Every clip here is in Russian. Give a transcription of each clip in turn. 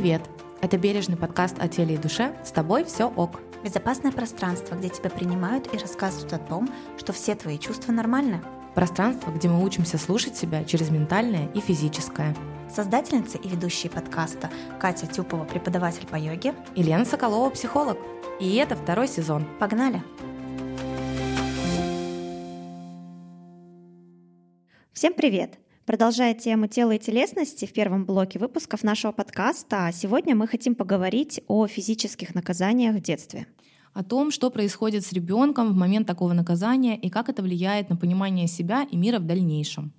Привет! Это бережный подкаст о теле и душе. С тобой все ок. Безопасное пространство, где тебя принимают и рассказывают о том, что все твои чувства нормальны. Пространство, где мы учимся слушать себя через ментальное и физическое. Создательница и ведущая подкаста Катя Тюпова, преподаватель по йоге. И Лена Соколова, психолог. И это второй сезон. Погнали! Всем привет! Продолжая тему тела и телесности в первом блоке выпусков нашего подкаста, сегодня мы хотим поговорить о физических наказаниях в детстве. О том, что происходит с ребенком в момент такого наказания и как это влияет на понимание себя и мира в дальнейшем.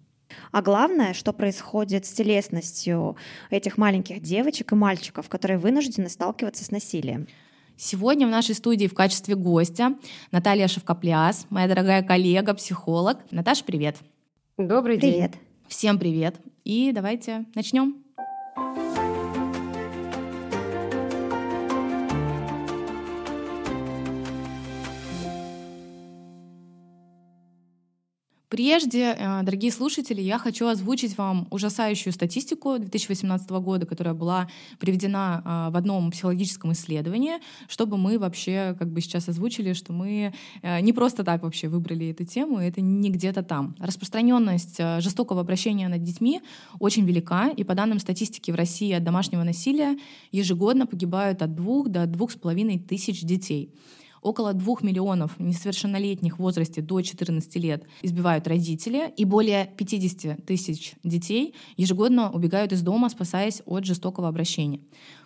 А главное, что происходит с телесностью этих маленьких девочек и мальчиков, которые вынуждены сталкиваться с насилием. Сегодня в нашей студии в качестве гостя Наталья Шевкопляс, моя дорогая коллега, психолог. Наташа, привет. Добрый привет. день. Привет. Всем привет. И давайте начнем. Прежде, э, дорогие слушатели, я хочу озвучить вам ужасающую статистику 2018 года, которая была приведена э, в одном психологическом исследовании, чтобы мы вообще как бы сейчас озвучили, что мы э, не просто так вообще выбрали эту тему, это не где-то там. Распространенность жестокого обращения над детьми очень велика, и по данным статистики в России от домашнего насилия ежегодно погибают от двух до двух с половиной тысяч детей. Около двух миллионов несовершеннолетних в возрасте до 14 лет избивают родители, и более 50 тысяч детей ежегодно убегают из дома, спасаясь от жестокого обращения.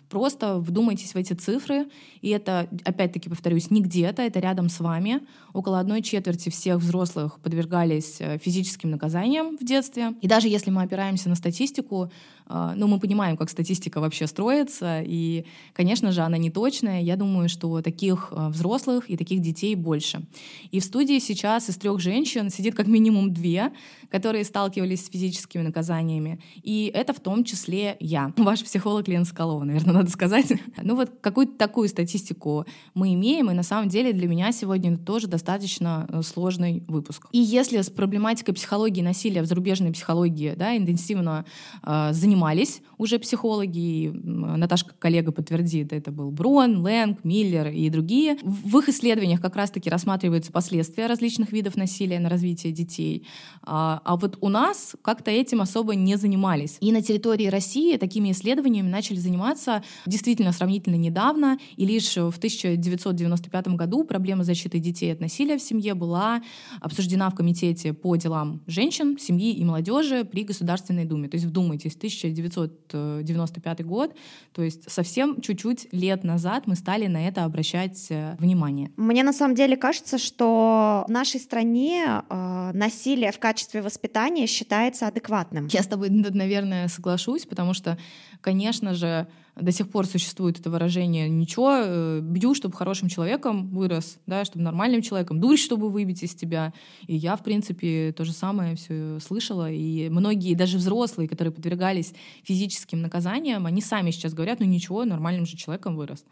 Просто вдумайтесь в эти цифры, и это, опять-таки, повторюсь, не где-то, это рядом с вами. Около одной четверти всех взрослых подвергались э, физическим наказаниям в детстве. И даже если мы опираемся на статистику, э, ну, мы понимаем, как статистика вообще строится, и, конечно же, она не точная. Я думаю, что таких э, взрослых и таких детей больше. И в студии сейчас из трех женщин сидит как минимум две, которые сталкивались с физическими наказаниями. И это в том числе я, ваш психолог Лена Соколова, наверное, надо сказать. Ну вот какую-то такую статистику мы имеем, и на самом деле для меня сегодня это тоже достаточно э, сложный выпуск. И если с проблематикой психологии насилия в зарубежной психологии да, интенсивно э, занимались уже психологи, и Наташка, коллега, подтвердит, это был Брон, Лэнг, Миллер и другие, в их исследованиях как раз-таки рассматриваются последствия различных видов насилия на развитие детей. А, а вот у нас как-то этим особо не занимались. И на территории России такими исследованиями начали заниматься действительно сравнительно недавно, и лишь в 1995 году проблема защиты детей от насилия в семье была обсуждена в Комитете по делам женщин, семьи и молодежи при Государственной Думе. То есть вдумайтесь, 1995 год, то есть совсем чуть-чуть лет назад мы стали на это обращать э, внимание. Мне на самом деле кажется, что в нашей стране э, насилие в качестве воспитания считается адекватным. Я с тобой, наверное, соглашусь, потому что, конечно же, до сих пор существует это выражение «ничего, э, бью, чтобы хорошим человеком вырос, да, чтобы нормальным человеком, дурь, чтобы выбить из тебя». И я, в принципе, то же самое все слышала. И многие, даже взрослые, которые подвергались физическим наказаниям, они сами сейчас говорят «ну ничего, нормальным же человеком вырос».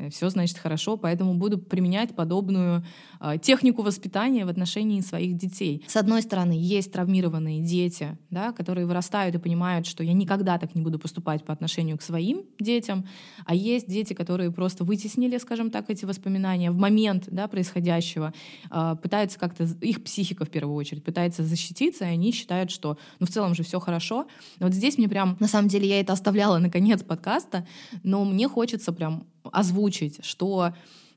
Э, все значит хорошо, поэтому буду применять подобную э, технику воспитания в отношении своих детей. С одной стороны, есть травмированные дети, да, которые вырастают и понимают, что я никогда так не буду поступать по отношению к своим детям, а есть дети, которые просто вытеснили, скажем так, эти воспоминания в момент да, происходящего, э, пытаются как-то, их психика в первую очередь, пытается защититься, и они считают, что ну в целом же все хорошо. Но вот здесь мне прям, на самом деле, я это оставляла на конец подкаста, но мне хочется прям озвучить, что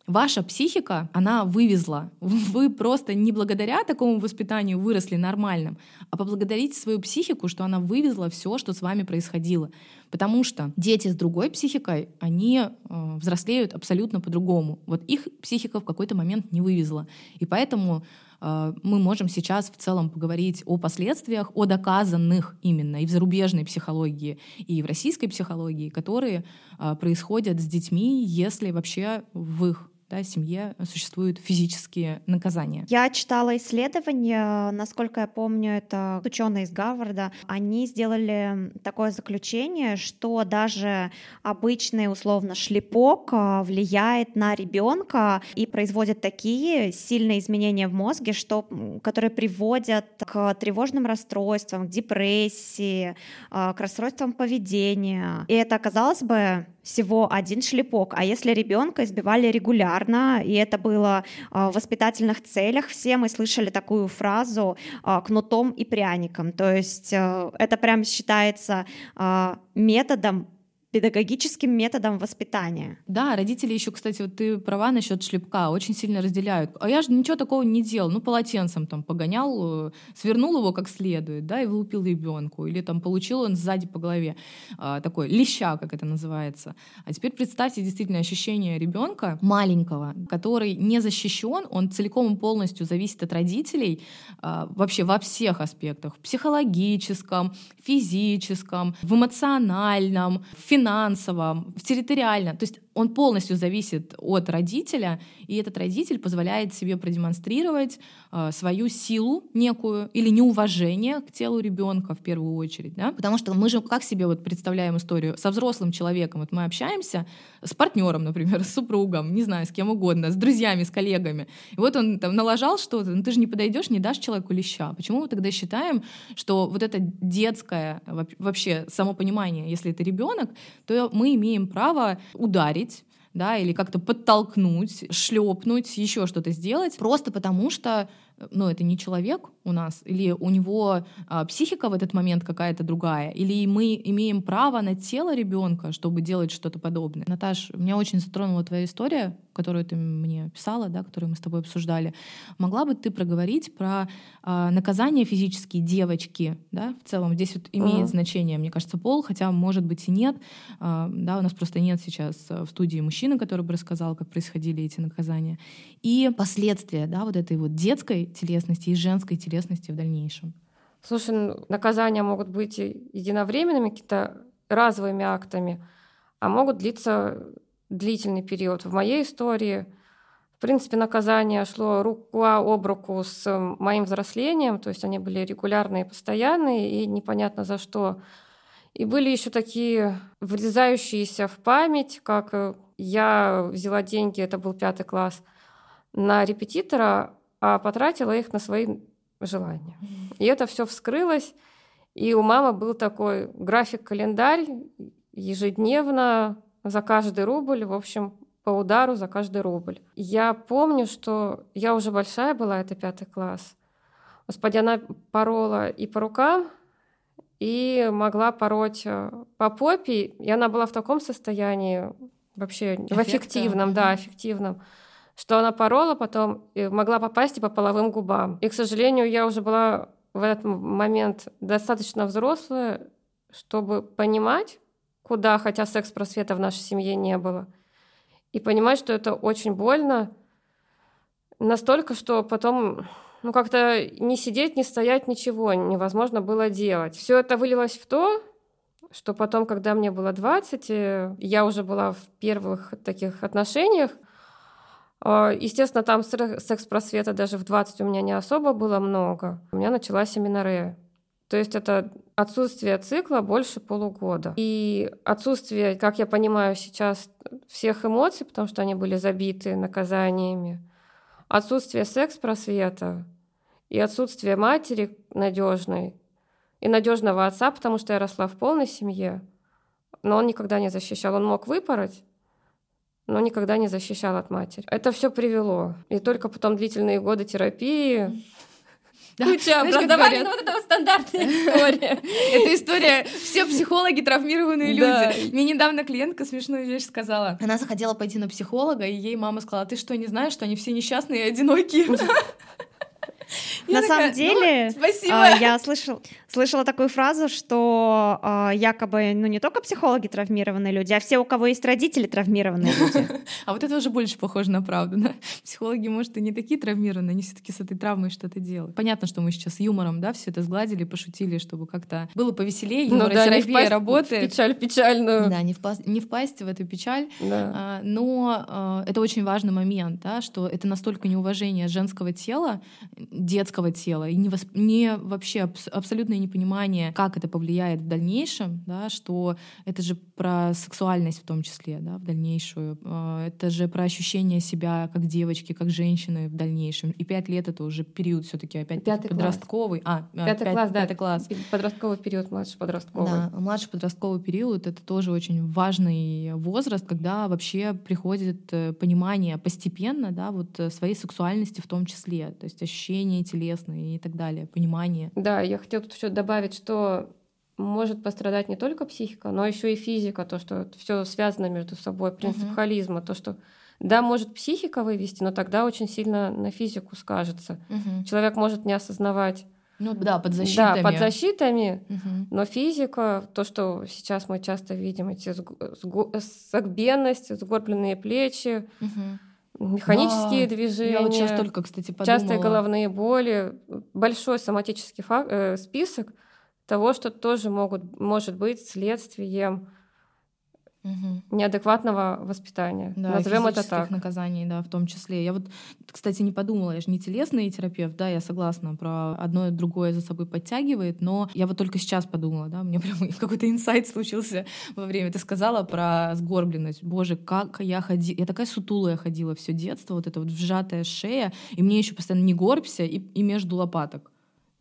ваша психика, она вывезла. Вы просто не благодаря такому воспитанию выросли нормальным, а поблагодарите свою психику, что она вывезла все, что с вами происходило. Потому что дети с другой психикой, они э, взрослеют абсолютно по-другому. Вот их психика в какой-то момент не вывезла. И поэтому мы можем сейчас в целом поговорить о последствиях, о доказанных именно и в зарубежной психологии, и в российской психологии, которые э, происходят с детьми, если вообще в их да, семье существуют физические наказания. Я читала исследование, насколько я помню, это ученые из Гарварда, они сделали такое заключение, что даже обычный условно шлепок а, влияет на ребенка и производит такие сильные изменения в мозге, что, которые приводят к тревожным расстройствам, к депрессии, а, к расстройствам поведения. И это, казалось бы, всего один шлепок. А если ребенка избивали регулярно, и это было а, в воспитательных целях, все мы слышали такую фразу а, кнутом и пряником. То есть э, это прям считается методом педагогическим методом воспитания. Да, родители еще, кстати, вот ты права насчет шлепка, очень сильно разделяют. А я же ничего такого не делал, ну полотенцем там погонял, э, свернул его как следует, да, и влупил ребенку, или там получил он сзади по голове а, такой леща, как это называется. А теперь представьте действительно ощущение ребенка маленького, который не защищен, он целиком и полностью зависит от родителей а, вообще во всех аспектах, в психологическом, физическом, в эмоциональном, в финансовом финансово, территориально. То есть он полностью зависит от родителя, и этот родитель позволяет себе продемонстрировать э, свою силу некую или неуважение к телу ребенка в первую очередь, да? потому что мы же как себе вот представляем историю со взрослым человеком, вот мы общаемся с партнером, например, с супругом, не знаю, с кем угодно, с друзьями, с коллегами, и вот он там налажал что-то, ну ты же не подойдешь, не дашь человеку леща. Почему мы тогда считаем, что вот это детское вообще самопонимание, если это ребенок, то мы имеем право ударить, да, или как-то подтолкнуть, шлепнуть, еще что-то сделать, просто потому что ну, это не человек у нас, или у него а, психика в этот момент какая-то другая, или мы имеем право на тело ребенка, чтобы делать что-то подобное. Наташ, меня очень затронула твоя история, которую ты мне писала, да, которую мы с тобой обсуждали. Могла бы ты проговорить про а, наказание физические девочки, да, в целом здесь вот имеет uh-huh. значение, мне кажется, пол, хотя, может быть, и нет, а, да, у нас просто нет сейчас в студии мужчины, который бы рассказал, как происходили эти наказания, и последствия, да, вот этой вот детской телесности и женской телесности в дальнейшем? Слушай, ну, наказания могут быть единовременными, какие-то разовыми актами, а могут длиться длительный период. В моей истории, в принципе, наказание шло рука об руку с моим взрослением, то есть они были регулярные, постоянные и непонятно за что. И были еще такие врезающиеся в память, как я взяла деньги, это был пятый класс, на репетитора, а потратила их на свои желания. И это все вскрылось, и у мамы был такой график-календарь ежедневно за каждый рубль, в общем, по удару за каждый рубль. Я помню, что я уже большая была, это пятый класс. Господи, она порола и по рукам, и могла пороть э, по попе, и она была в таком состоянии вообще Эффекта. в эффективном, да, эффективном что она порола потом и могла попасть и по половым губам. И, к сожалению, я уже была в этот момент достаточно взрослая, чтобы понимать, куда, хотя секс-просвета в нашей семье не было, и понимать, что это очень больно, настолько, что потом ну, как-то не сидеть, не стоять, ничего невозможно было делать. Все это вылилось в то, что потом, когда мне было 20, э, я уже была в первых таких отношениях, естественно, там секс-просвета даже в 20 у меня не особо было много. У меня началась аминорея. То есть это отсутствие цикла больше полугода. И отсутствие, как я понимаю сейчас, всех эмоций, потому что они были забиты наказаниями, отсутствие секс-просвета и отсутствие матери надежной и надежного отца, потому что я росла в полной семье, но он никогда не защищал. Он мог выпороть, но никогда не защищал от матери. Это все привело. И только потом длительные годы терапии, да. Куча образования, ну вот это стандартная история. Это история, все психологи травмированные люди. Мне недавно клиентка смешную вещь сказала. Она захотела пойти на психолога, и ей мама сказала, ты что, не знаешь, что они все несчастные и одинокие? На самом «Ну, деле, спасибо. я слышал, слышала такую фразу, что а, якобы, ну не только психологи травмированные люди, а все, у кого есть родители, травмированные люди. А вот это уже больше похоже на правду, да? Психологи, может, и не такие травмированные, они все таки с этой травмой что-то делают. Понятно, что мы сейчас юмором, да, все это сгладили, пошутили, чтобы как-то было повеселее, ну, да, терапия работает. В печаль печальную. Да, не впасть, не впасть в эту печаль. Да. А, но а, это очень важный момент, да, что это настолько неуважение женского тела, детского тела, и не, восп... не вообще абс- абсолютное непонимание, как это повлияет в дальнейшем, да, что это же про сексуальность в том числе, да, в дальнейшую. А, это же про ощущение себя как девочки, как женщины в дальнейшем. И пять лет это уже период все-таки опять пятый подростковый. Класс. А, пятый 5, класс, да. Пятый класс. Подростковый период, младший подростковый. Да, младший подростковый период — это тоже очень важный возраст, когда вообще приходит э, понимание постепенно, да, вот э, своей сексуальности в том числе, то есть ощущения телесные и так далее, понимание. Да, я хотела тут еще добавить, что может пострадать не только психика, но еще и физика, то, что все связано между собой, принцип uh-huh. холизма, то, что да, может психика вывести, но тогда очень сильно на физику скажется. Uh-huh. Человек может не осознавать. Ну да, под защитами. Да, под защитами, uh-huh. но физика, то, что сейчас мы часто видим, эти согбенность, сгорбленные плечи, uh-huh механические да, движения. Я вот сейчас только, кстати, подумала. Частые головные боли, большой соматический фак, э, список того, что тоже могут, может быть следствием угу. неадекватного воспитания. Да, Назовем это так. наказаний, да, в том числе. Я вот, кстати, не подумала, я же не телесный терапевт, да, я согласна, про одно и другое за собой подтягивает, но я вот только сейчас подумала, да, мне прям какой-то инсайт случился во время. Ты сказала про сгорбленность. Боже, как я ходила, я такая сутулая ходила все детство, вот эта вот вжатая шея, и мне еще постоянно не горбся и, и между лопаток.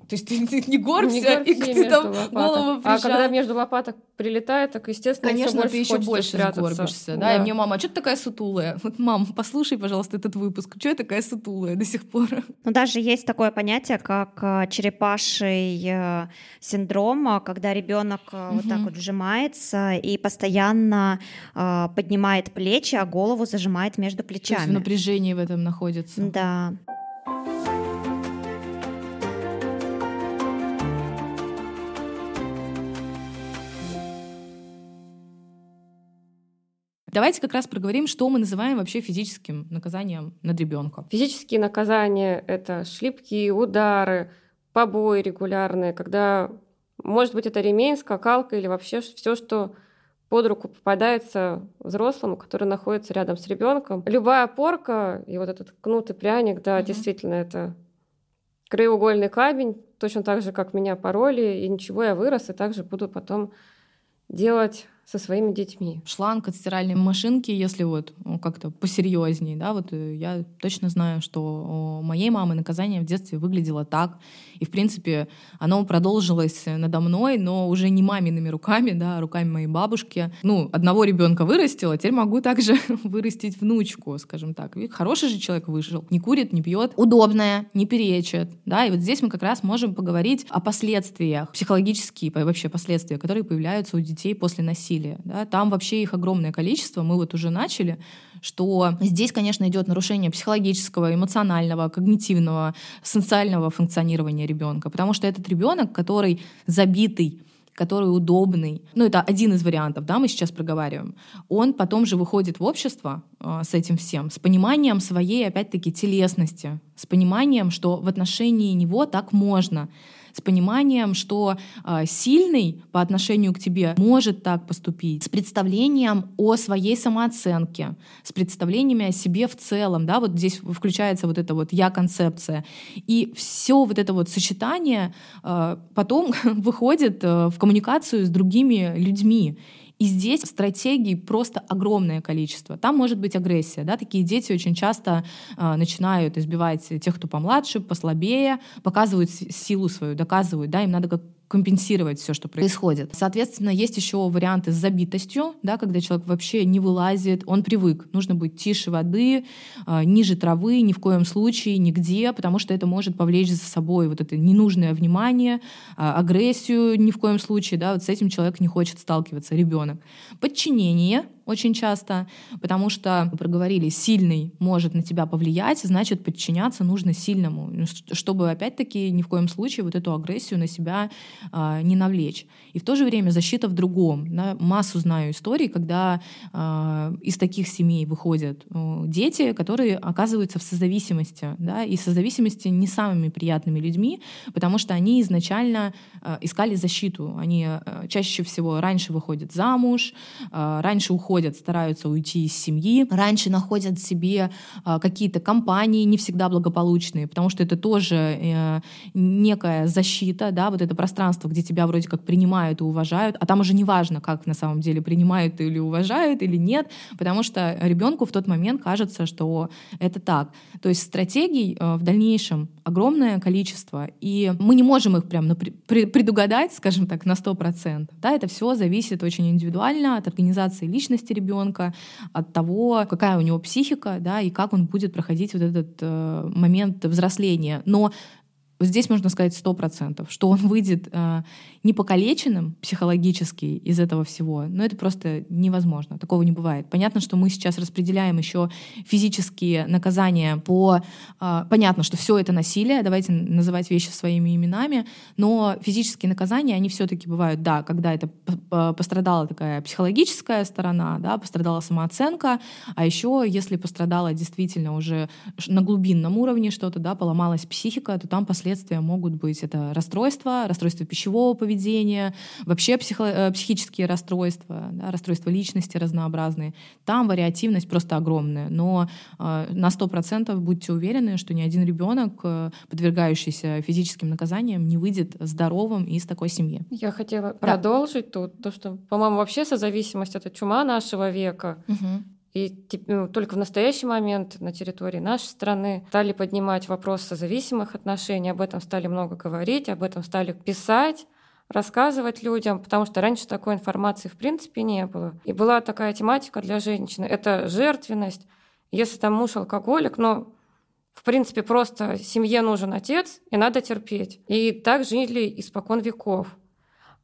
То есть ты, ты не горбся, не горбся и ты там лопаток. голову прижал. А когда между лопаток прилетает, так, естественно, Конечно, ты еще больше сгорбишься. Да? да, и мне мама, а что ты такая сутулая? Вот, мам, послушай, пожалуйста, этот выпуск. Что я такая сутулая до сих пор? Ну, даже есть такое понятие, как э, черепаший э, синдром, э, когда ребенок угу. вот так вот сжимается и постоянно поднимает плечи, а голову зажимает между плечами. То есть в напряжении в этом находится. Да. Давайте как раз проговорим, что мы называем вообще физическим наказанием над ребенком. Физические наказания — это шлепки, удары, побои регулярные, когда, может быть, это ремень, скакалка или вообще все, что под руку попадается взрослому, который находится рядом с ребенком. Любая порка и вот этот кнутый пряник, да, угу. действительно, это краеугольный камень, точно так же, как меня пороли, и ничего, я вырос, и также буду потом делать со своими детьми. Шланг от стиральной машинки, если вот ну, как-то посерьезней, да, вот э, я точно знаю, что у моей мамы наказание в детстве выглядело так, и в принципе оно продолжилось надо мной, но уже не мамиными руками, да, а руками моей бабушки. Ну, одного ребенка вырастила, теперь могу также вырастить внучку, скажем так. Ведь хороший же человек вышел, не курит, не пьет, удобная, не перечит, да, и вот здесь мы как раз можем поговорить о последствиях, психологические вообще последствия, которые появляются у детей после насилия насилия. Да? Там вообще их огромное количество. Мы вот уже начали, что здесь, конечно, идет нарушение психологического, эмоционального, когнитивного, социального функционирования ребенка. Потому что этот ребенок, который забитый, который удобный, ну это один из вариантов, да, мы сейчас проговариваем, он потом же выходит в общество э, с этим всем, с пониманием своей, опять-таки, телесности, с пониманием, что в отношении него так можно, с пониманием, что э, сильный по отношению к тебе может так поступить, с представлением о своей самооценке, с представлениями о себе в целом, да, вот здесь включается вот эта вот я-концепция. И все вот это вот сочетание э, потом выходит э, в коммуникацию с другими людьми. И здесь стратегий просто огромное количество. Там может быть агрессия. Да? Такие дети очень часто э, начинают избивать тех, кто помладше, послабее, показывают силу свою, доказывают, да, им надо как компенсировать все, что происходит. Соответственно, есть еще варианты с забитостью, да, когда человек вообще не вылазит, он привык. Нужно быть тише воды, э, ниже травы, ни в коем случае, нигде, потому что это может повлечь за собой вот это ненужное внимание, э, агрессию ни в коем случае, да, вот с этим человек не хочет сталкиваться, ребенок. Подчинение, очень часто, потому что, проговорили, сильный может на тебя повлиять, значит, подчиняться нужно сильному, ну, чтобы, опять-таки, ни в коем случае вот эту агрессию на себя э, не навлечь. И в то же время защита в другом. Да? Массу знаю историй, когда э, из таких семей выходят э, дети, которые оказываются в созависимости, да, и созависимости не самыми приятными людьми, потому что они изначально э, искали защиту. Они э, чаще всего раньше выходят замуж, э, раньше уходят уходят, стараются уйти из семьи, раньше находят себе э, какие-то компании не всегда благополучные, потому что это тоже э, некая защита, да, вот это пространство, где тебя вроде как принимают и уважают, а там уже не важно, как на самом деле принимают или уважают или нет, потому что ребенку в тот момент кажется, что это так. То есть стратегий э, в дальнейшем огромное количество, и мы не можем их прям предугадать, скажем так, на 100%. Да, это все зависит очень индивидуально от организации личности, личности ребенка, от того, какая у него психика, да, и как он будет проходить вот этот э, момент взросления. Но здесь можно сказать сто процентов, что он выйдет э, не покалеченным психологически из этого всего, но это просто невозможно, такого не бывает. Понятно, что мы сейчас распределяем еще физические наказания по... Э, понятно, что все это насилие, давайте называть вещи своими именами, но физические наказания, они все-таки бывают, да, когда это пострадала такая психологическая сторона, да, пострадала самооценка, а еще если пострадала действительно уже на глубинном уровне что-то, да, поломалась психика, то там последствия последствия могут быть это расстройство, расстройство пищевого поведения, вообще психо- э, психические расстройства, да, расстройства личности разнообразные. Там вариативность просто огромная. Но э, на 100% будьте уверены, что ни один ребенок, э, подвергающийся физическим наказаниям, не выйдет здоровым из такой семьи. Я хотела да. продолжить тут то, что, по-моему, вообще созависимость — это чума нашего века. Угу. И ну, только в настоящий момент на территории нашей страны стали поднимать вопрос созависимых отношений, об этом стали много говорить, об этом стали писать рассказывать людям, потому что раньше такой информации в принципе не было. И была такая тематика для женщины — это жертвенность. Если там муж алкоголик, но в принципе просто семье нужен отец, и надо терпеть. И так жили испокон веков.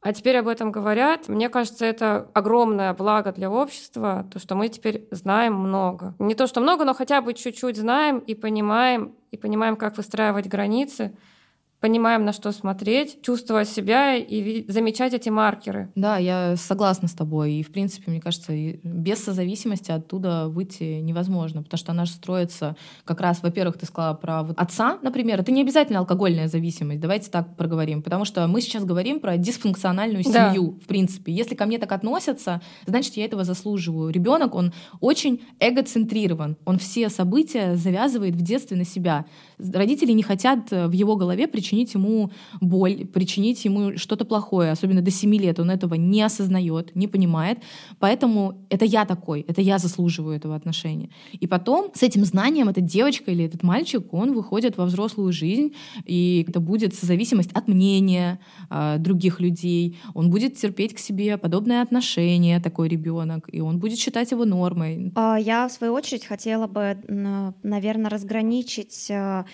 А теперь об этом говорят. Мне кажется, это огромное благо для общества, то, что мы теперь знаем много. Не то, что много, но хотя бы чуть-чуть знаем и понимаем, и понимаем, как выстраивать границы понимаем, на что смотреть, чувствовать себя и замечать эти маркеры. Да, я согласна с тобой. И, в принципе, мне кажется, без созависимости оттуда выйти невозможно, потому что она же строится как раз, во-первых, ты сказала про вот отца, например. Это не обязательно алкогольная зависимость, давайте так проговорим, потому что мы сейчас говорим про дисфункциональную семью, да. в принципе. Если ко мне так относятся, значит, я этого заслуживаю. Ребенок, он очень эгоцентрирован, он все события завязывает в детстве на себя. Родители не хотят в его голове причинить причинить ему боль, причинить ему что-то плохое, особенно до 7 лет, он этого не осознает, не понимает. Поэтому это я такой, это я заслуживаю этого отношения. И потом с этим знанием эта девочка или этот мальчик, он выходит во взрослую жизнь, и это будет зависимость от мнения э, других людей, он будет терпеть к себе подобное отношение, такой ребенок, и он будет считать его нормой. А, я, в свою очередь, хотела бы, наверное, разграничить а,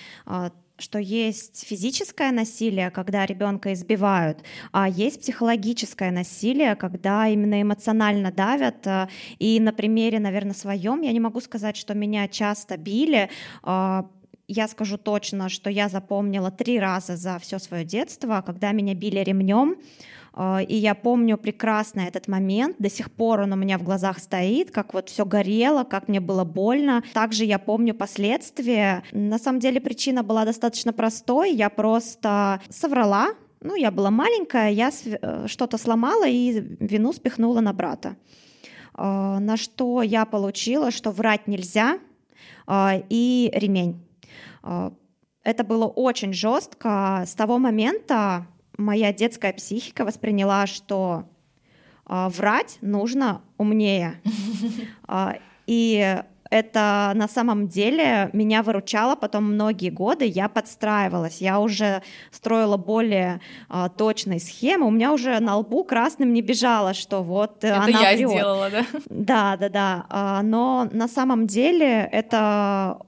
что есть физическое насилие, когда ребенка избивают, а есть психологическое насилие, когда именно эмоционально давят. Э, и на примере, наверное, своем я не могу сказать, что меня часто били. А, я скажу точно, что я запомнила три раза за все свое детство, когда меня били ремнем. А, и я помню прекрасно этот момент, до сих пор он у меня в глазах стоит, как вот все горело, как мне было больно. Также я помню последствия. На самом деле причина была достаточно простой, я просто соврала, ну, я была маленькая, я э, что-то сломала и вину спихнула на брата. А, на что я получила, что врать нельзя, а, и ремень. Это было очень жестко. С того момента моя детская психика восприняла, что э, врать нужно умнее. Э, и это на самом деле меня выручало потом многие годы, я подстраивалась, я уже строила более а, точные схемы, у меня уже на лбу красным не бежало, что вот это она я врет. сделала, да? Да, да, да, а, но на самом деле это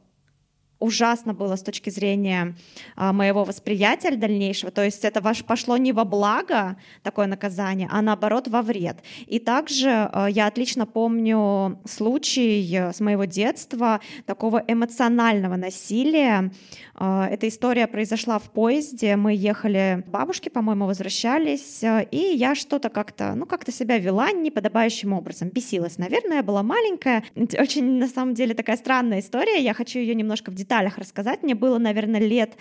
ужасно было с точки зрения а, моего восприятия дальнейшего. То есть это ваш пошло не во благо такое наказание, а наоборот во вред. И также а, я отлично помню случай э, с моего детства такого эмоционального насилия. А, эта история произошла в поезде. Мы ехали бабушки, по-моему, возвращались, э, и я что-то как-то, ну как-то себя вела неподобающим образом, бесилась. Наверное, я была маленькая. Очень на самом деле такая странная история. Я хочу ее немножко в деталях деталях рассказать. Мне было, наверное, лет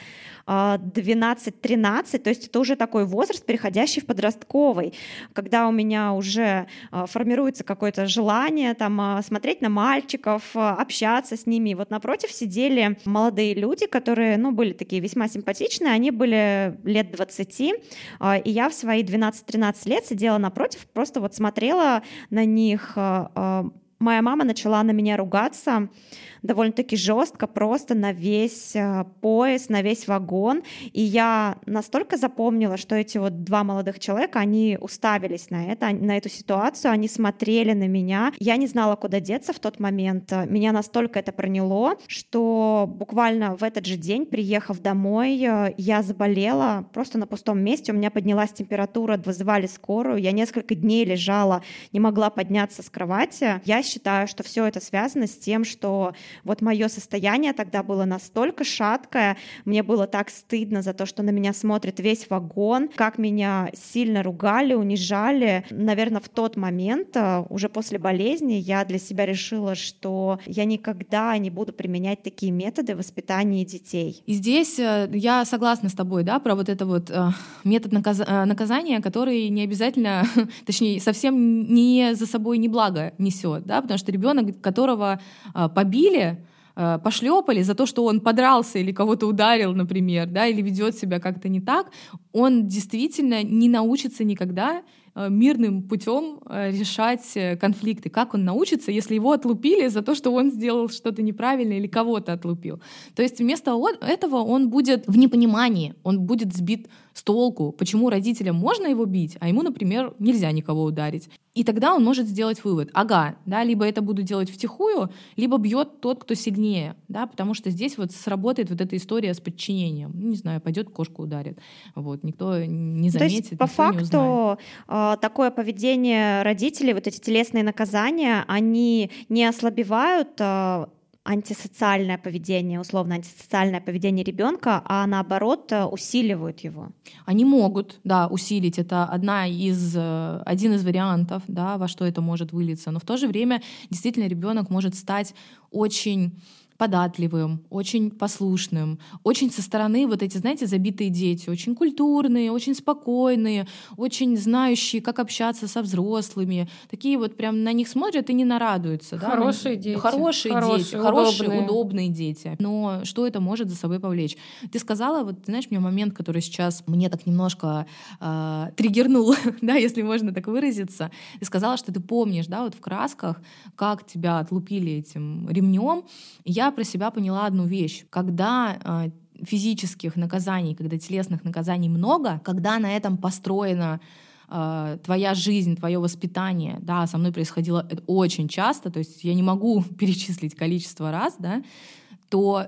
12-13, а, то есть это уже такой возраст, переходящий в подростковый, когда у меня уже а, формируется какое-то желание там а, смотреть на мальчиков, общаться с ними. И вот напротив сидели молодые люди, которые, ну, были такие весьма симпатичные, они были лет 20, и я в свои 12-13 лет сидела напротив, просто вот смотрела на них. Моя мама начала на меня ругаться, довольно-таки жестко, просто на весь э, поезд, на весь вагон. И я настолько запомнила, что эти вот два молодых человека, они уставились на это, на эту ситуацию, они смотрели на меня. Я не знала, куда деться в тот момент. Меня настолько это проняло, что буквально в этот же день, приехав домой, э, я заболела просто на пустом месте. У меня поднялась температура, вызывали скорую. Я несколько дней лежала, не могла подняться с кровати. Я считаю, что все это связано с тем, что вот мое состояние тогда было настолько шаткое, мне было так стыдно за то, что на меня смотрит весь вагон, как меня сильно ругали, унижали. Наверное, в тот момент, э, уже после болезни, я для себя решила, что я никогда не буду применять такие методы воспитания детей. И здесь э, я согласна с тобой, да, про вот это вот э, метод наказания, который не обязательно, точнее, совсем не за собой не благо несет, да, потому что ребенок, которого побили, Э, пошлепали за то, что он подрался или кого-то ударил, например, да, или ведет себя как-то не так, он действительно не научится никогда Э, мирным путем решать э, конфликты. Как он научится, если его отлупили за то, что он сделал что-то неправильно или кого-то отлупил? То есть вместо этого он будет в непонимании, он будет сбит с толку, почему родителям можно его бить, а ему, например, нельзя никого ударить. И тогда он может сделать вывод, ага, да, либо это буду делать втихую, либо бьет тот, кто сильнее, да, потому что здесь вот сработает вот эта история с подчинением. Ну, не знаю, пойдет кошку ударит, вот, никто не заметит, То есть, по факту, а, такое поведение родителей, вот эти телесные наказания, они не ослабевают а, антисоциальное поведение, условно антисоциальное поведение ребенка, а наоборот э, усиливают его. Они могут, да, усилить. Это одна из, э, один из вариантов, да, во что это может вылиться. Но в то же время действительно ребенок может стать очень податливым, очень послушным, очень со стороны вот эти, знаете, забитые дети, очень культурные, очень спокойные, очень знающие, как общаться со взрослыми. Такие вот прям на них смотрят и не нарадуются. Хорошие да? дети. Хорошие, хорошие дети, удобные. хорошие, удобные дети. Но что это может за собой повлечь? Ты сказала, вот, знаешь, меня момент, который сейчас мне так немножко э, триггернул, да, если можно так выразиться. Ты сказала, что ты помнишь, да, вот в красках, как тебя отлупили этим ремнем. Я про себя поняла одну вещь. Когда э, физических наказаний, когда телесных наказаний много, когда на этом построена э, твоя жизнь, твое воспитание, да, со мной происходило это очень часто, то есть я не могу перечислить количество раз, да, то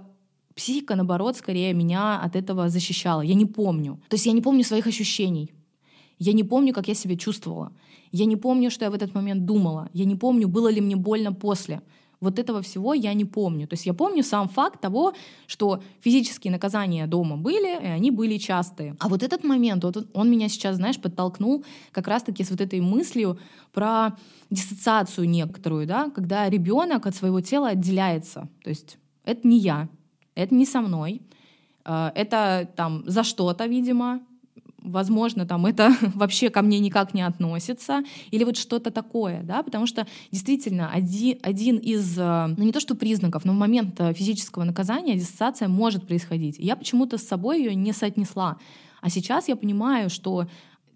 психика, наоборот, скорее меня от этого защищала. Я не помню. То есть я не помню своих ощущений. Я не помню, как я себя чувствовала. Я не помню, что я в этот момент думала. Я не помню, было ли мне больно после. Вот этого всего я не помню. То есть я помню сам факт того, что физические наказания дома были, и они были частые. А вот этот момент, вот он меня сейчас, знаешь, подтолкнул как раз-таки с вот этой мыслью про диссоциацию некоторую, да, когда ребенок от своего тела отделяется. То есть это не я, это не со мной, э, это там за что-то, видимо, возможно, там это вообще ко мне никак не относится, или вот что-то такое, да, потому что действительно один, один из, э, ну не то что признаков, но в момент физического наказания диссоциация может происходить. Я почему-то с собой ее не соотнесла. А сейчас я понимаю, что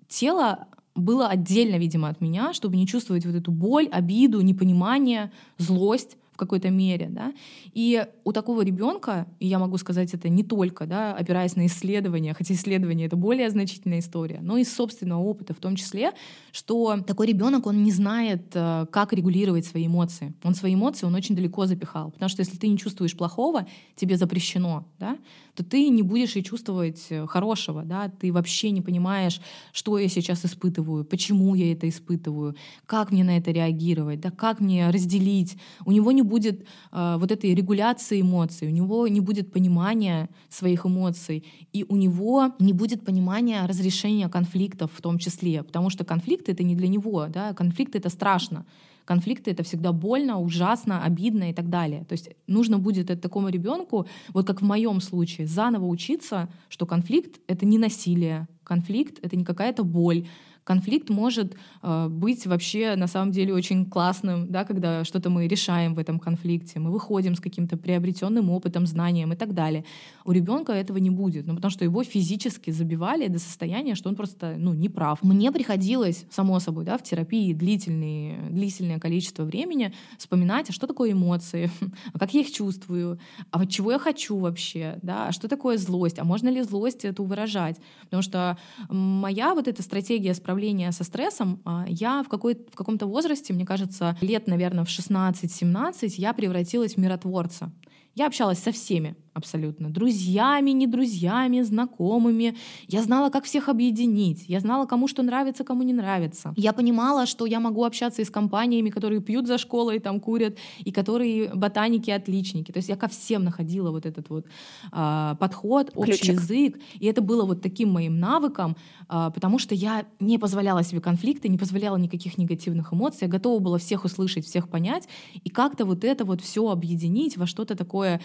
тело было отдельно, видимо, от меня, чтобы не чувствовать вот эту боль, обиду, непонимание, злость, какой-то мере, да, и у такого ребенка, и я могу сказать это не только, да, опираясь на исследования, хотя исследования это более значительная история, но и собственного опыта в том числе, что такой ребенок он не знает, э, как регулировать свои эмоции. Он свои эмоции он очень далеко запихал, потому что если ты не чувствуешь плохого, тебе запрещено, да, то ты не будешь и чувствовать э, хорошего, да, ты вообще не понимаешь, что я сейчас испытываю, почему я это испытываю, как мне на это реагировать, да, как мне разделить. У него не будет э, вот этой регуляции эмоций, у него не будет понимания своих эмоций, и у него не будет понимания разрешения конфликтов в том числе, потому что конфликты — это не для него, да, конфликты — это страшно. Конфликты это всегда больно, ужасно, обидно и так далее. То есть нужно будет такому ребенку, вот как в моем случае, заново учиться, что конфликт это не насилие, конфликт это не какая-то боль, конфликт может э, быть вообще на самом деле очень классным, да, когда что-то мы решаем в этом конфликте, мы выходим с каким-то приобретенным опытом, знанием и так далее. У ребенка этого не будет, ну, потому что его физически забивали до состояния, что он просто ну, не прав. Мне приходилось, само собой, да, в терапии длительные, длительное количество времени вспоминать, а что такое эмоции, а как я их чувствую, а вот чего я хочу вообще, да, а что такое злость, а можно ли злость эту выражать. Потому что моя вот эта стратегия справляться справления со стрессом, а, я в, какой, в каком-то возрасте, мне кажется, лет, наверное, в 16-17, я превратилась в миротворца. Я общалась со всеми абсолютно. Друзьями, не друзьями, знакомыми. Я знала, как всех объединить. Я знала, кому что нравится, кому не нравится. Я понимала, что я могу общаться и с компаниями, которые пьют за школой, там курят, и которые ботаники, отличники. То есть я ко всем находила вот этот вот э, подход, общий Ключик. язык. И это было вот таким моим навыком, э, потому что я не позволяла себе конфликты, не позволяла никаких негативных эмоций. Я готова была всех услышать, всех понять. И как-то вот это вот все объединить во что-то такое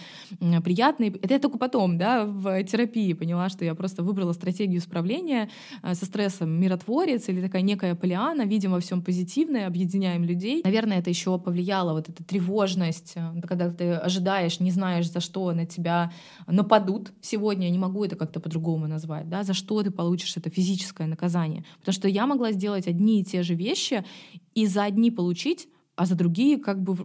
приятное, приятный. Это я только потом, да, в терапии поняла, что я просто выбрала стратегию справления э, со стрессом миротворец или такая некая полиана, видим во всем позитивное, объединяем людей. Наверное, это еще повлияло, вот эта тревожность, э, когда ты ожидаешь, не знаешь, за что на тебя нападут сегодня, я не могу это как-то по-другому назвать, да, за что ты получишь это физическое наказание. Потому что я могла сделать одни и те же вещи и за одни получить а за другие как бы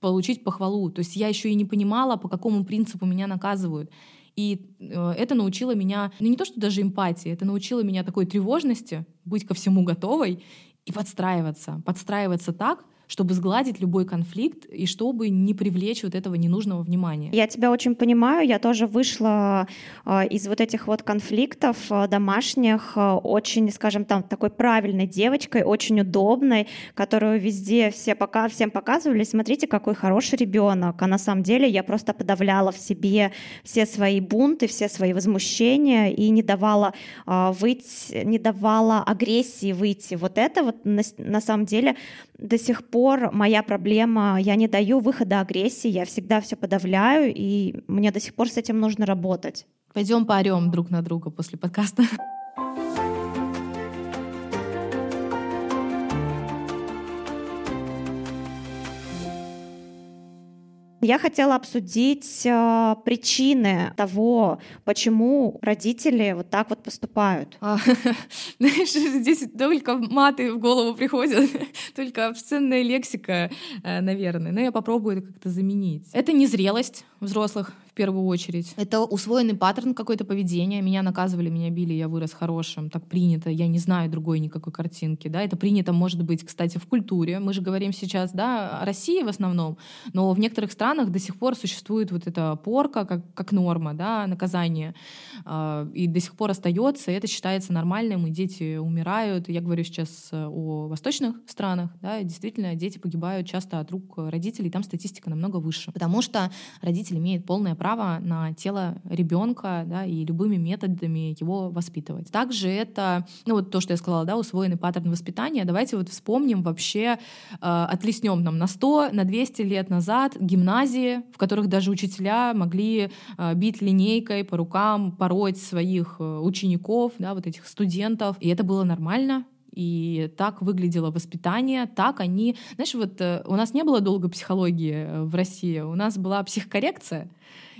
получить похвалу. То есть я еще и не понимала, по какому принципу меня наказывают. И э, это научило меня, ну не то что даже эмпатии, это научило меня такой тревожности, быть ко всему готовой и подстраиваться. Подстраиваться так, чтобы сгладить любой конфликт и чтобы не привлечь вот этого ненужного внимания. Я тебя очень понимаю, я тоже вышла э, из вот этих вот конфликтов э, домашних э, очень, скажем там, такой правильной девочкой, очень удобной, которую везде все пока всем показывали, смотрите, какой хороший ребенок. А на самом деле я просто подавляла в себе все свои бунты, все свои возмущения и не давала выйти, не давала агрессии выйти. Вот это вот на, на самом деле до сих пор моя проблема, я не даю выхода агрессии, я всегда все подавляю, и мне до сих пор с этим нужно работать. Пойдем поорем друг на друга после подкаста. Я хотела обсудить э, причины того, почему родители вот так вот поступают. А, знаешь, здесь только маты в голову приходят, только обсценная лексика, э, наверное. Но я попробую это как-то заменить. Это незрелость взрослых первую очередь. Это усвоенный паттерн какое-то поведения. Меня наказывали, меня били, я вырос хорошим. Так принято. Я не знаю другой никакой картинки. Да? Это принято, может быть, кстати, в культуре. Мы же говорим сейчас да, о России в основном, но в некоторых странах до сих пор существует вот эта порка как, как норма, да, наказание. А, и до сих пор остается, и это считается нормальным, и дети умирают. Я говорю сейчас э, о восточных странах. Да, действительно, дети погибают часто от рук родителей, там статистика намного выше. Потому что родитель имеет полное право на тело ребенка да, и любыми методами его воспитывать. Также это, ну вот то, что я сказала, да, усвоенный паттерн воспитания. Давайте вот вспомним вообще, э, отлеснем нам на 100, на 200 лет назад гимназии, в которых даже учителя могли э, бить линейкой по рукам, пороть своих э, учеников, да, вот этих студентов. И это было нормально, и так выглядело воспитание, так они... Знаешь, вот э, у нас не было долго психологии э, в России, у нас была психокоррекция,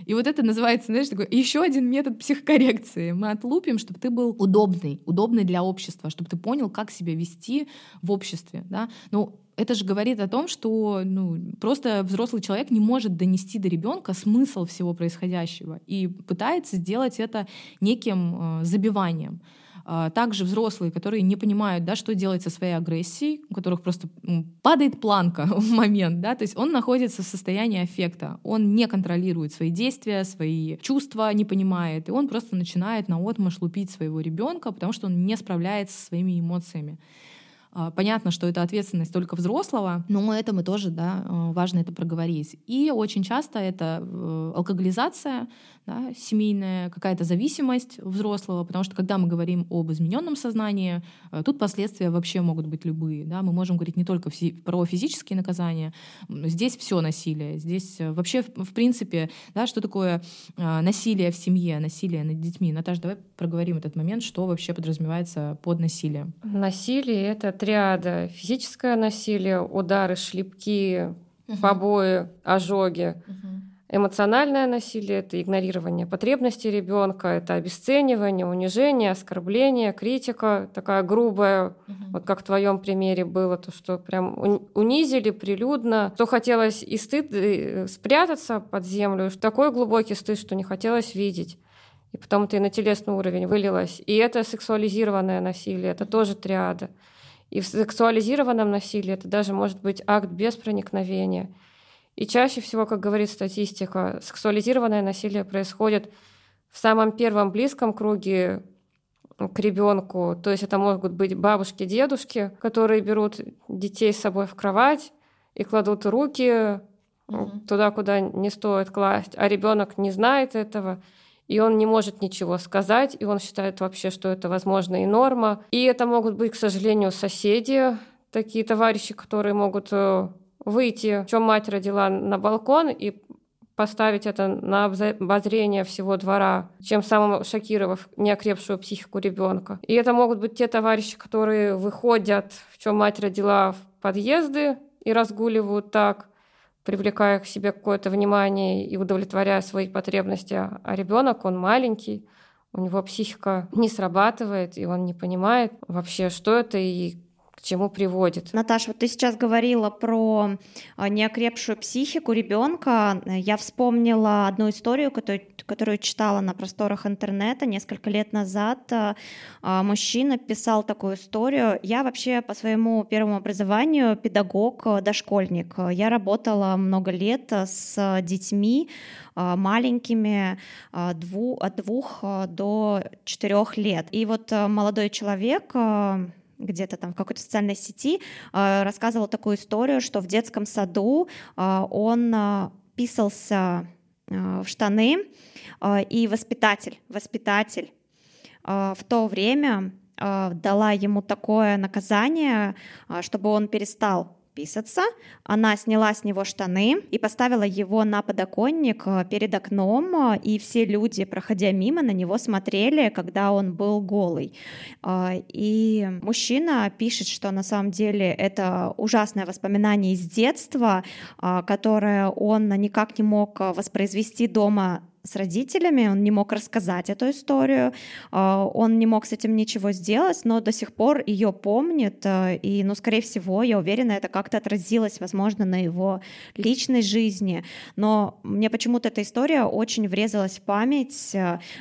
и вот это называется, знаешь, такой еще один метод психокоррекции. Мы отлупим, чтобы ты был удобный, удобный для общества, чтобы ты понял, как себя вести в обществе. Да? Ну, это же говорит о том, что ну, просто взрослый человек не может донести до ребенка смысл всего происходящего и пытается сделать это неким э, забиванием. А, также взрослые, которые не понимают, да, что делать со своей агрессией, у которых просто падает планка в момент, да, то есть он находится в состоянии аффекта, он не контролирует свои действия, свои чувства, не понимает, и он просто начинает на отмаш лупить своего ребенка, потому что он не справляется со своими эмоциями. А, понятно, что это ответственность только взрослого, но это мы тоже, да, а, важно это проговорить. И очень часто это э, алкоголизация, да, семейная, какая-то зависимость взрослого, потому что когда мы говорим об измененном сознании, э, тут последствия вообще могут быть любые. Да? Мы можем говорить не только про физические наказания, здесь все насилие, здесь э, вообще, в принципе, да, что такое насилие в семье, насилие над детьми. Наташа, давай проговорим этот момент, что вообще подразумевается под насилием. Насилие — это триада. Физическое насилие, удары, шлепки, угу. побои, ожоги. Угу. Эмоциональное насилие это игнорирование потребностей ребенка, это обесценивание, унижение, оскорбление, критика такая грубая, угу. вот как в твоем примере было, то, что прям унизили прилюдно, что хотелось и стыд и спрятаться под землю, такой глубокий стыд, что не хотелось видеть. И потом и на телесный уровень вылилось. И это сексуализированное насилие, это тоже триада. И в сексуализированном насилии это даже может быть акт без проникновения. И чаще всего, как говорит статистика, сексуализированное насилие происходит в самом первом близком круге к ребенку. То есть это могут быть бабушки, дедушки, которые берут детей с собой в кровать и кладут руки mm-hmm. туда, куда не стоит класть, а ребенок не знает этого и он не может ничего сказать, и он считает вообще, что это возможно и норма. И это могут быть, к сожалению, соседи, такие товарищи, которые могут э, выйти, чем мать родила, на балкон и поставить это на обозрение всего двора, чем самым шокировав неокрепшую психику ребенка. И это могут быть те товарищи, которые выходят, в чем мать родила, в подъезды и разгуливают так, привлекая к себе какое-то внимание и удовлетворяя свои потребности. А ребенок, он маленький, у него психика не срабатывает, и он не понимает вообще, что это и к чему приводит. Наташа, вот ты сейчас говорила про а, неокрепшую психику ребенка. Я вспомнила одну историю, которую, которую читала на просторах интернета несколько лет назад. А, а, мужчина писал такую историю. Я вообще по своему первому образованию педагог, дошкольник. Я работала много лет с детьми маленькими от двух до четырех лет. И вот молодой человек где-то там в какой-то социальной сети э, рассказывал такую историю, что в детском саду э, он э, писался в штаны, и воспитатель, воспитатель в то время дала ему такое наказание, чтобы он перестал писаться. Она сняла с него штаны и поставила его на подоконник э, перед окном, э, и все люди, проходя мимо, на него смотрели, когда он был голый. Э, и мужчина пишет, что на самом деле это ужасное воспоминание из детства, которое он никак не мог воспроизвести дома с родителями, он не мог рассказать эту историю, а, он не мог с этим ничего сделать, но до сих пор ее помнит, а, и, ну, скорее всего, я уверена, это как-то отразилось, возможно, на его личной жизни, но мне почему-то эта история очень врезалась в память.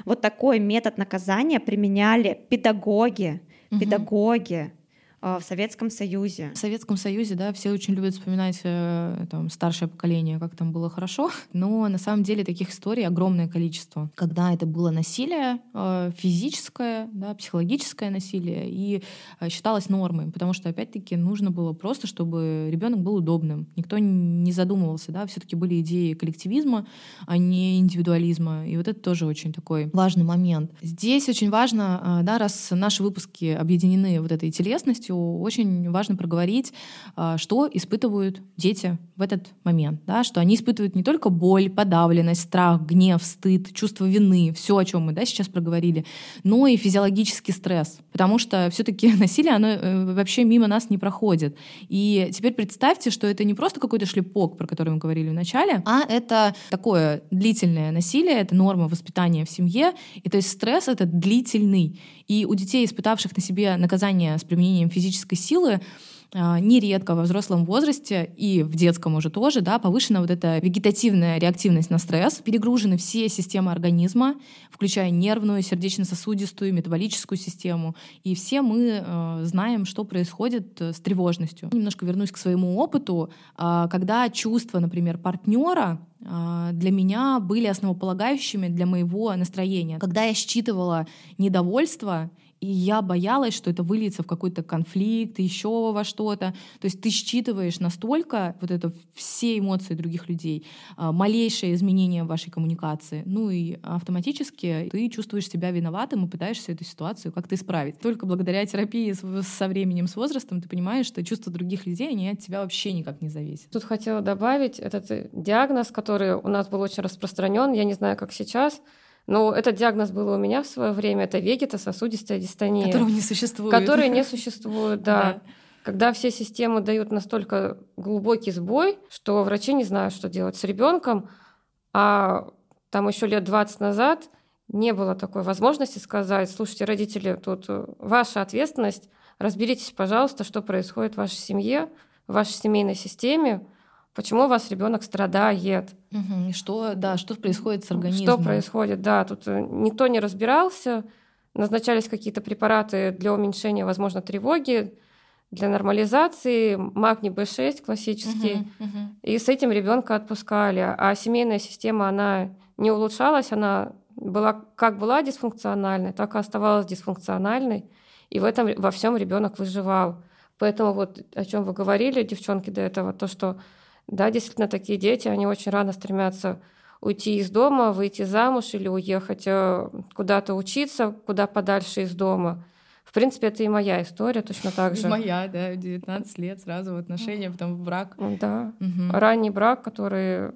Вот такой метод наказания применяли педагоги, педагоги, а, в Советском Союзе. В Советском Союзе, да, все очень любят вспоминать э, там, старшее поколение, как там было хорошо, но на самом деле таких историй огромное количество, когда это было насилие э, физическое, да, психологическое насилие, и э, считалось нормой, потому что, опять-таки, нужно было просто, чтобы ребенок был удобным. Никто не задумывался, да, все-таки были идеи коллективизма, а не индивидуализма, и вот это тоже очень такой важный момент. Здесь очень важно, да, раз наши выпуски объединены вот этой телесностью, полностью очень важно проговорить, а, что испытывают дети в этот момент, да, что они испытывают не только боль, подавленность, страх, гнев, стыд, чувство вины, все, о чем мы да, сейчас проговорили, но и физиологический стресс, потому что все-таки насилие, оно э, вообще мимо нас не проходит. И теперь представьте, что это не просто какой-то шлепок, про который мы говорили в начале, а это такое длительное насилие, это норма воспитания в семье, и то есть стресс это длительный. И у детей, испытавших на себе наказание с применением физической силы, а, нередко во взрослом возрасте и в детском уже тоже, да, повышена вот эта вегетативная реактивность на стресс, перегружены все системы организма, включая нервную, сердечно-сосудистую, метаболическую систему, и все мы э, знаем, что происходит с тревожностью. Немножко вернусь к своему опыту, э, когда чувства, например, партнера э, для меня были основополагающими для моего настроения. Когда я считывала недовольство и я боялась, что это выльется в какой-то конфликт, еще во что-то. То есть ты считываешь настолько вот это все эмоции других людей, а, малейшее изменение в вашей коммуникации, ну и автоматически ты чувствуешь себя виноватым и пытаешься эту ситуацию как-то исправить. Только благодаря терапии со временем, с возрастом ты понимаешь, что чувства других людей, они от тебя вообще никак не зависят. Тут хотела добавить этот диагноз, который у нас был очень распространен, я не знаю, как сейчас, но этот диагноз был у меня в свое время. Это вегетососудистая дистония. Которого не существует. Который не существует, да. Когда все системы дают настолько глубокий сбой, что врачи не знают, что делать с ребенком, а там еще лет 20 назад не было такой возможности сказать, слушайте, родители, тут ваша ответственность, разберитесь, пожалуйста, что происходит в вашей семье, в вашей семейной системе, почему у вас ребенок страдает. Угу. Что, да, что происходит с организмом? Что происходит, да. Тут э, никто не разбирался. Назначались какие-то препараты для уменьшения, возможно, тревоги, для нормализации, магний B6 классический. Угу, угу. И с этим ребенка отпускали. А семейная система, она не улучшалась, она была как была дисфункциональной, так и оставалась дисфункциональной. И в этом во всем ребенок выживал. Поэтому вот о чем вы говорили, девчонки, до этого, то, что да, действительно, такие дети, они очень рано стремятся уйти из дома, выйти замуж или уехать э, куда-то учиться, куда подальше из дома. В принципе, это и моя история точно так же. Моя, да, 19 лет сразу в отношения, потом в брак. Да, угу. ранний брак, который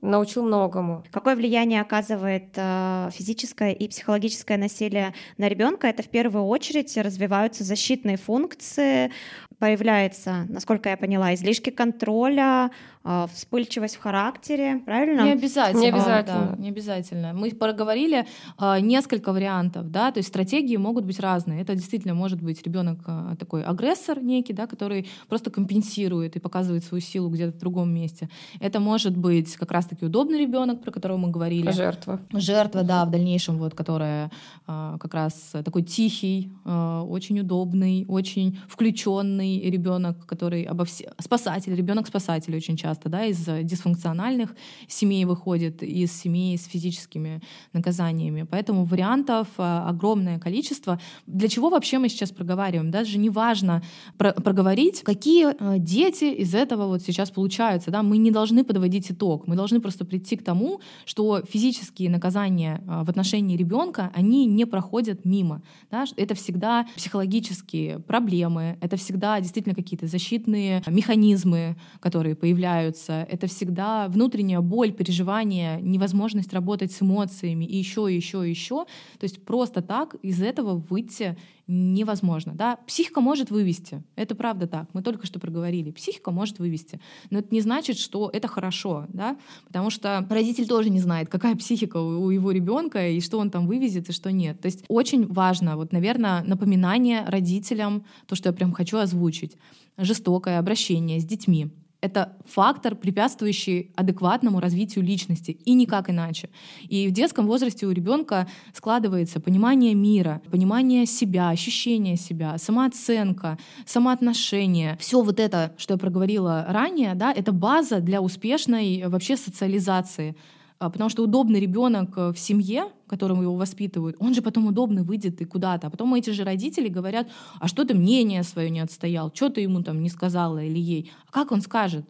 научил многому. Какое влияние оказывает э, физическое и психологическое насилие на ребенка? Это в первую очередь развиваются защитные функции, появляется, насколько я поняла, излишки контроля, а, вспыльчивость в характере, правильно? Не обязательно. Не обязательно. Да, не обязательно. Мы проговорили а, несколько вариантов, да, то есть стратегии могут быть разные. Это действительно может быть ребенок а, такой агрессор некий, да, который просто компенсирует и показывает свою силу где-то в другом месте. Это может быть как раз-таки удобный ребенок, про которого мы говорили. Жертва. Жертва, да, в дальнейшем вот, которая как раз такой тихий, очень удобный, очень включенный ребенок, который обо все спасатель, ребенок спасатель очень часто да, из дисфункциональных семей выходит, из семей с физическими наказаниями. Поэтому вариантов а, огромное количество. Для чего вообще мы сейчас проговариваем? Даже не важно про проговорить, какие а, дети из этого вот сейчас получаются. Да? Мы не должны подводить итог. Мы должны просто прийти к тому, что физические наказания а, в отношении ребенка, они не проходят мимо. Да? Это всегда психологические проблемы, это всегда действительно какие-то защитные механизмы, которые появляются это всегда внутренняя боль, переживание, невозможность работать с эмоциями и еще, еще, еще. То есть просто так из этого выйти невозможно. Да? Психика может вывести, это правда так, мы только что проговорили, психика может вывести, но это не значит, что это хорошо, да? потому что родитель тоже не знает, какая психика у его ребенка и что он там вывезет и что нет. То есть очень важно, вот, наверное, напоминание родителям, то, что я прям хочу озвучить, жестокое обращение с детьми, это фактор, препятствующий адекватному развитию личности, и никак иначе. И в детском возрасте у ребенка складывается понимание мира, понимание себя, ощущение себя, самооценка, самоотношение. Все вот это, что я проговорила ранее, да, это база для успешной вообще социализации. А, потому что удобный ребенок э, в семье, которому его воспитывают, он же потом удобно выйдет и куда-то. А потом эти же родители говорят, а что ты мнение свое не отстоял, что ты ему там не сказала или ей. А как он скажет?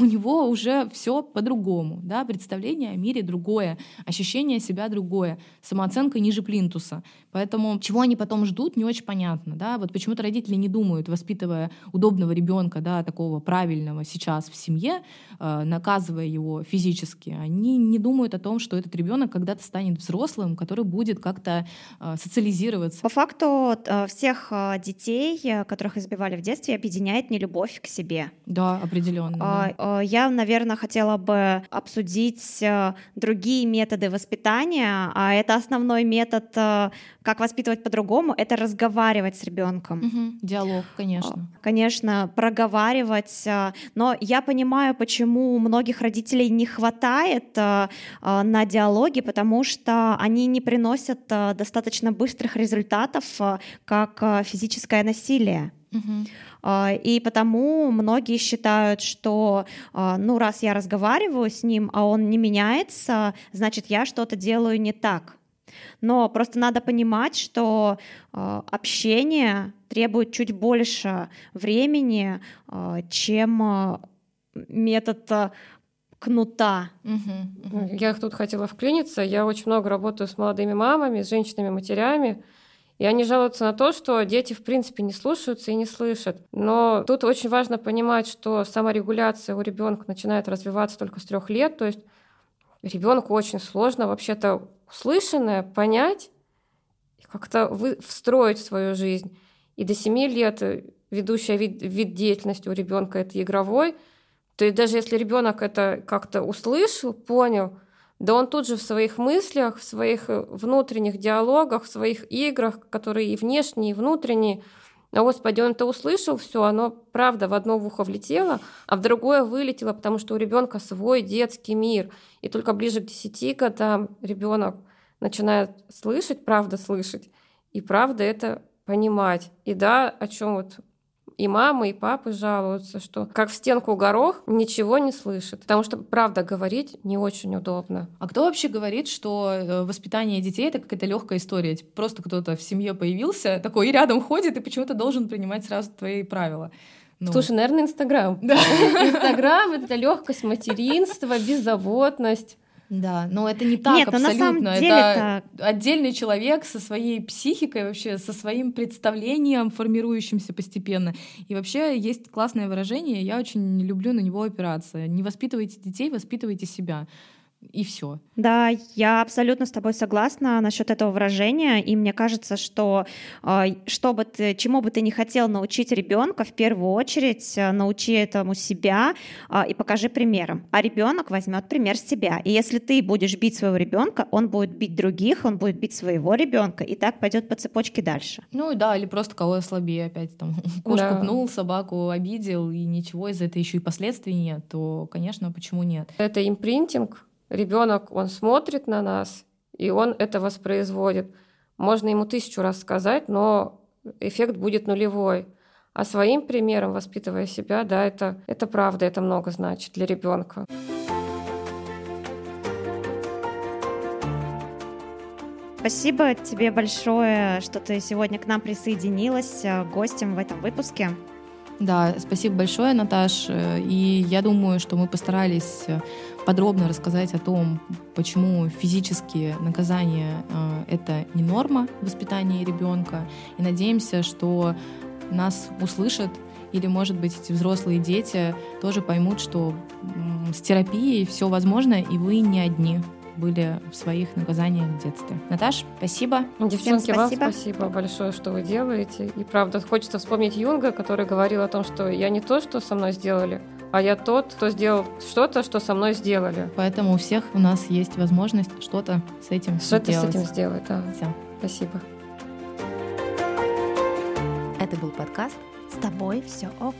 у него уже все по-другому, да, представление о мире другое, ощущение себя другое, самооценка ниже плинтуса. Поэтому чего они потом ждут, не очень понятно, да, вот почему-то родители не думают, воспитывая удобного ребенка, да, такого правильного сейчас в семье, э, наказывая его физически, они не думают о том, что этот ребенок когда-то станет взрослым, который будет как-то э, социализироваться. По факту э, всех детей, которых избивали в детстве, объединяет нелюбовь к себе. Да, определенно. Да Э, я, наверное, хотела бы обсудить другие методы воспитания, а это основной метод, как воспитывать по-другому, это разговаривать с ребенком. Угу. Диалог, конечно. Конечно, проговаривать. Но я понимаю, почему у многих родителей не хватает на диалоге, потому что они не приносят достаточно быстрых результатов, как физическое насилие. А, и потому многие считают, что, а, ну, раз я разговариваю с ним, а он не меняется, значит, я что-то делаю не так. Но просто надо понимать, что а, общение требует чуть больше времени, чем метод кнута. Угу. Я тут хотела вклиниться. Я очень много работаю с молодыми мамами, с женщинами-матерями. И они жалуются на то, что дети, в принципе, не слушаются и не слышат. Но тут очень важно понимать, что саморегуляция у ребенка начинает развиваться только с трех лет. То есть ребенку очень сложно вообще-то услышанное понять и как-то вы, встроить в свою жизнь. И до семи лет ведущая вид, вид деятельности у ребенка это игровой. То есть даже если ребенок это как-то услышал, понял, да он тут же в своих мыслях, в своих э, внутренних диалогах, в своих играх, которые и внешние, и внутренние, а Господи, он это услышал, все, оно правда в одно ухо влетело, а в другое вылетело, потому что у ребенка свой детский мир. И только ближе к 10 годам ребенок начинает слышать, правда слышать, и правда это понимать. И да, о чем вот и мамы, и папы жалуются, что как в стенку горох ничего не слышит. Потому что, правда, говорить не очень удобно. А кто вообще говорит, что э, воспитание детей — это какая-то легкая история? Типа просто кто-то в семье появился, такой и рядом ходит, и почему-то должен принимать сразу твои правила. Ну. Слушай, наверное, Инстаграм. Да. Инстаграм — это легкость материнства, беззаботность. Да, но это не так Нет, абсолютно. Это так. отдельный человек со своей психикой, вообще со своим представлением, формирующимся постепенно. И вообще есть классное выражение, я очень люблю на него опираться. Не воспитывайте детей, воспитывайте себя и все. Да, я абсолютно с тобой согласна насчет этого выражения, и мне кажется, что а, что бы ты, чему бы ты не хотел научить ребенка, в первую очередь а, научи этому себя а, и покажи примером. А ребенок возьмет пример с тебя. И если ты будешь бить своего ребенка, он будет бить других, он будет бить своего ребенка, и так пойдет по цепочке дальше. Ну да, или просто кого слабее опять там кошку да. пнул, собаку обидел, и ничего из этого еще и последствий нет, то, конечно, почему нет? Это импринтинг, Ребенок, он смотрит на нас, и он это воспроизводит. Можно ему тысячу раз сказать, но эффект будет нулевой. А своим примером, воспитывая себя, да, это, это правда, это много значит для ребенка. Спасибо тебе большое, что ты сегодня к нам присоединилась э, гостем в этом выпуске. Да, спасибо большое, Наташ. И я думаю, что мы постарались подробно рассказать о том, почему физические наказания э, это не норма воспитания ребенка. И надеемся, что нас услышат или, может быть, эти взрослые дети тоже поймут, что с терапией все возможно, и вы не одни были в своих наказаниях в детстве. Наташ, спасибо. Девчонки, Всем спасибо. вам спасибо большое, что вы делаете. И правда, хочется вспомнить Юнга, который говорил о том, что я не то, что со мной сделали, а я тот, кто сделал что-то, что со мной сделали. Поэтому у всех у нас есть возможность что-то с этим что-то сделать. Что-то с этим сделать, да. Все. Спасибо. Это был подкаст «С тобой все ок».